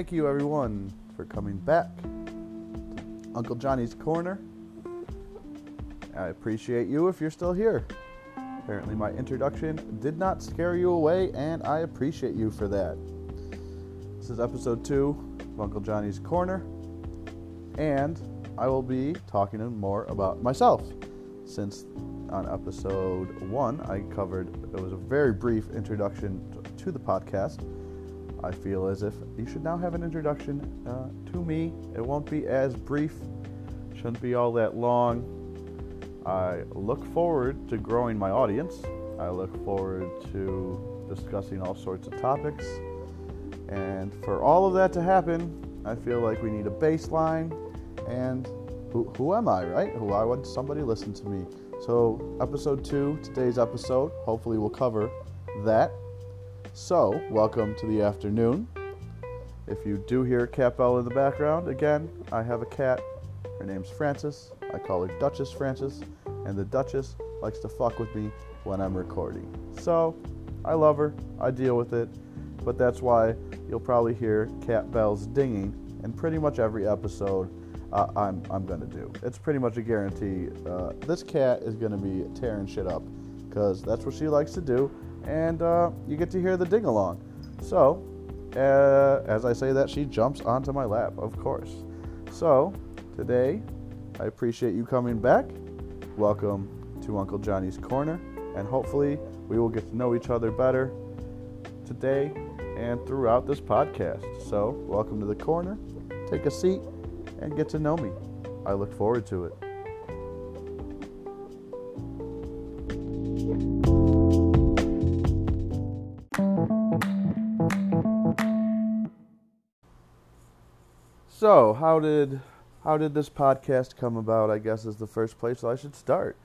Thank you, everyone, for coming back. Uncle Johnny's Corner. I appreciate you if you're still here. Apparently, my introduction did not scare you away, and I appreciate you for that. This is episode two of Uncle Johnny's Corner, and I will be talking more about myself. Since on episode one, I covered it was a very brief introduction to the podcast. I feel as if you should now have an introduction uh, to me. It won't be as brief, shouldn't be all that long. I look forward to growing my audience. I look forward to discussing all sorts of topics. And for all of that to happen, I feel like we need a baseline. And who, who am I, right? Who I want somebody listen to me. So, episode two, today's episode, hopefully we'll cover that. So, welcome to the afternoon. If you do hear a cat bell in the background, again, I have a cat. Her name's Frances. I call her Duchess Frances, and the Duchess likes to fuck with me when I'm recording. So, I love her. I deal with it. But that's why you'll probably hear cat bells dinging in pretty much every episode uh, I'm, I'm going to do. It's pretty much a guarantee. Uh, this cat is going to be tearing shit up because that's what she likes to do, and uh, you get to hear the ding along. So, uh, as I say that, she jumps onto my lap, of course. So, today, I appreciate you coming back. Welcome to Uncle Johnny's Corner, and hopefully, we will get to know each other better today and throughout this podcast. So, welcome to the corner. Take a seat and get to know me. I look forward to it. So, how did how did this podcast come about? I guess is the first place I should start.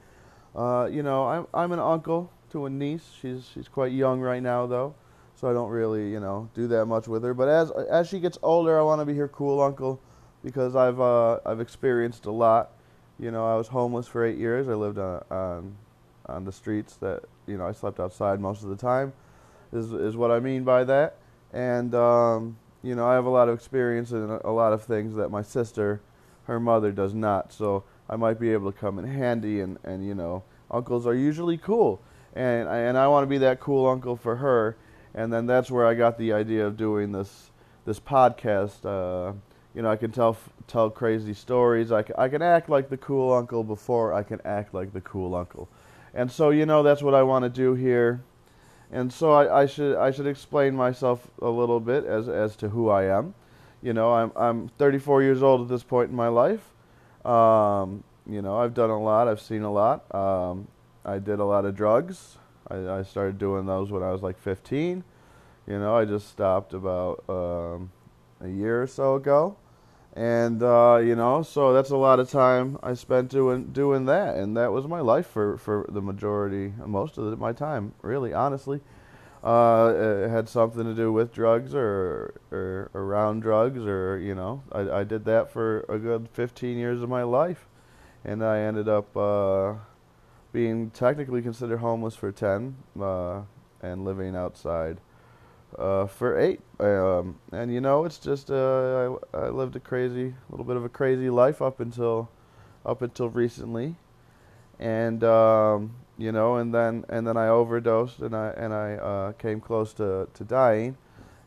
Uh, you know, I'm I'm an uncle to a niece. She's she's quite young right now though, so I don't really you know do that much with her. But as as she gets older, I want to be her cool uncle because I've uh, I've experienced a lot. You know, I was homeless for eight years. I lived on on, on the streets. That you know, I slept outside most of the time. Is is what I mean by that. And um, you know, I have a lot of experience in a, lot of things that my sister, her mother, does not. So I might be able to come in handy. And and you know, uncles are usually cool. And I, and I want to be that cool uncle for her. And then that's where I got the idea of doing this this podcast. Uh, you know, I can tell tell crazy stories. I I can act like the cool uncle before I can act like the cool uncle, and so you know that's what I want to do here, and so I, I should I should explain myself a little bit as as to who I am. You know, I'm I'm 34 years old at this point in my life. Um, you know, I've done a lot. I've seen a lot. Um, I did a lot of drugs. I, I started doing those when I was like 15. You know, I just stopped about um, a year or so ago and uh, you know, so that's a lot of time I spent doing doing that, and that was my life for for the majority, most of the, my time, really, honestly. Uh, it had something to do with drugs or or around drugs, or you know, I I did that for a good 15 years of my life, and I ended up uh, being technically considered homeless for 10, uh, and living outside uh, for eight. Um, and you know, it's just uh, I, I lived a crazy, little bit of a crazy life up until, up until recently, and um, you know, and then and then I overdosed and I and I uh, came close to, to dying,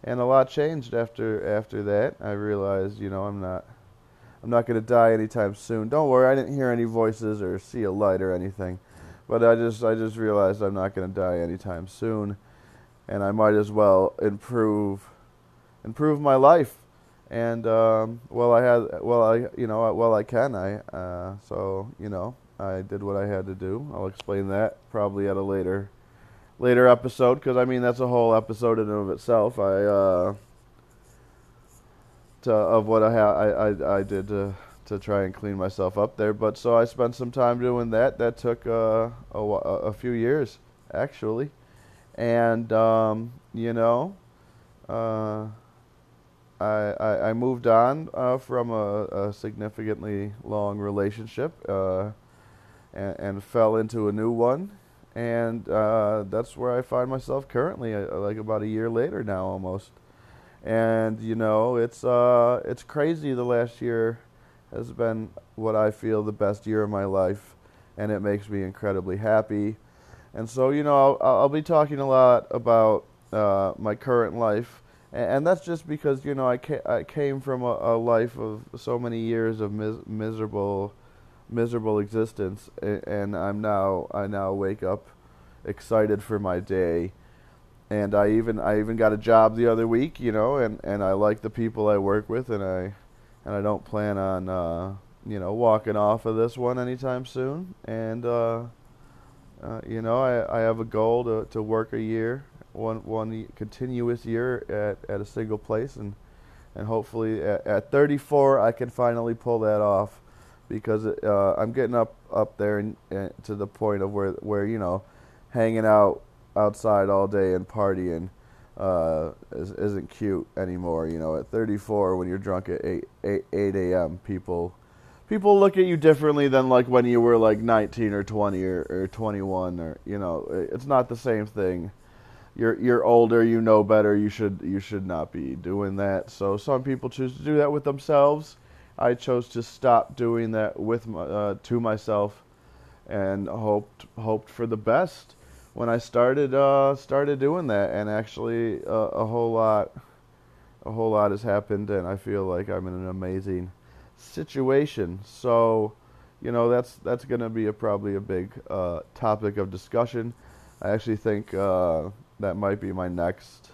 and a lot changed after after that. I realized, you know, I'm not. I'm not going to die anytime soon. Don't worry, I didn't hear any voices or see a light or anything, but I just I just realized I'm not going to die anytime soon and I might as well improve improve my life. And um, well, I had well, I you know well I can I uh, so you know I did what I had to do. I'll explain that probably at a later later episode because I mean that's a whole episode in and of itself. I uh, to, of what I, ha- I I I did to to try and clean myself up there. But so I spent some time doing that. That took uh, a, a few years actually and um, you know, uh, I, I, I moved on uh, from a, a, significantly long relationship uh, and, and, fell into a new one, and uh, that's where I find myself currently, uh, like about a year later now almost. and you know it's uh it's crazy. The last year has been what I feel the best year of my life, and it makes me incredibly happy. And so you know I'll, I'll be talking a lot about uh, my current life, and, and, that's just because you know I ca- I came from a, a life of so many years of mis- miserable miserable existence, and, I'm now I now wake up excited for my day. And I even I even got a job the other week, you know, and and I like the people I work with, and I and I don't plan on uh, you know walking off of this one anytime soon. And uh, uh, you know, I I have a goal to to work a year, one one continuous year at at a single place, and and hopefully at, at 34 I can finally pull that off, because uh, I'm getting up up there and, and to the point of where where you know, hanging out outside all day and partying uh, is, not cute anymore. You know, at 34, when you're drunk at 8, 8, 8 a.m., people people look at you differently than like when you were like 19 or 20 or, or 21 or you know, it's not the same thing. You're you're older, you know better. You should you should not be doing that. So some people choose to do that with themselves. I chose to stop doing that with my, uh, to myself, and hoped hoped for the best when I started uh, started doing that, and actually uh, a whole lot, a whole lot has happened, and I feel like I'm in an amazing situation. So, you know, that's that's going to be a, probably a big uh, topic of discussion. I actually think uh, that might be my next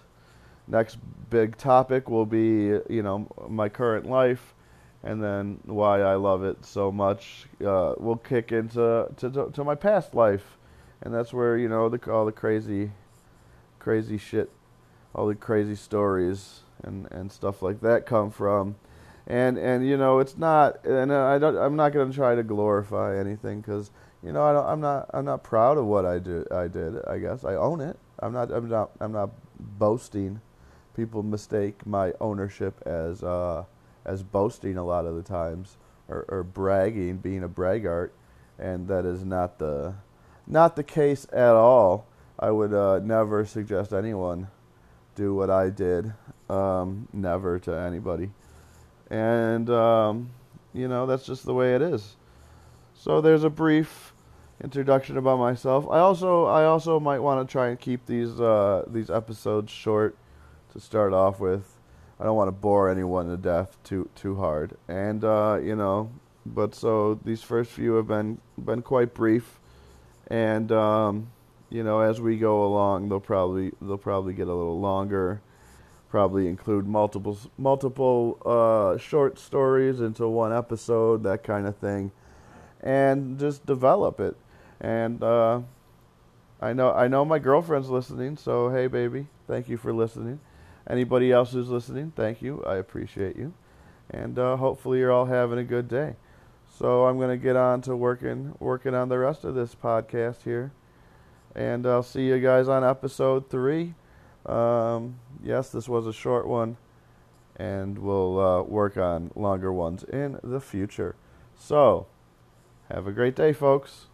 next big topic will be you know my current life and then why I love it so much. Uh, we'll kick into to, to my past life and that's where you know the all the crazy, crazy shit, all the crazy stories and and stuff like that come from, and and you know it's not, and I don't, I'm not gonna try to glorify anything because you know I don't, I'm not I'm not proud of what I I did I guess I own it I'm not I'm not I'm not boasting. People mistake my ownership as uh, as boasting a lot of the times or, or bragging, being a braggart, and that is not the not the case at all. I would uh, never suggest anyone do what I did. Um, never to anybody. And, um, you know, that's just the way it is. So there's a brief introduction about myself. I also I also might want to try and keep these uh, these episodes short to start off with. I don't want to bore anyone to death too too hard. And uh, you know, but so these first few have been been quite brief and um, you know as we go along they'll probably they'll probably get a little longer probably include multiple multiple uh, short stories into one episode that kind of thing and just develop it and uh, I know I know my girlfriend's listening so hey baby thank you for listening anybody else who's listening thank you I appreciate you and uh, hopefully you're all having a good day so I'm to get on to working working on the rest of this podcast here. And I'll see you guys on episode three. Um, yes, this was a short one, and we'll uh, work on longer ones in the future. So, have a great day, folks.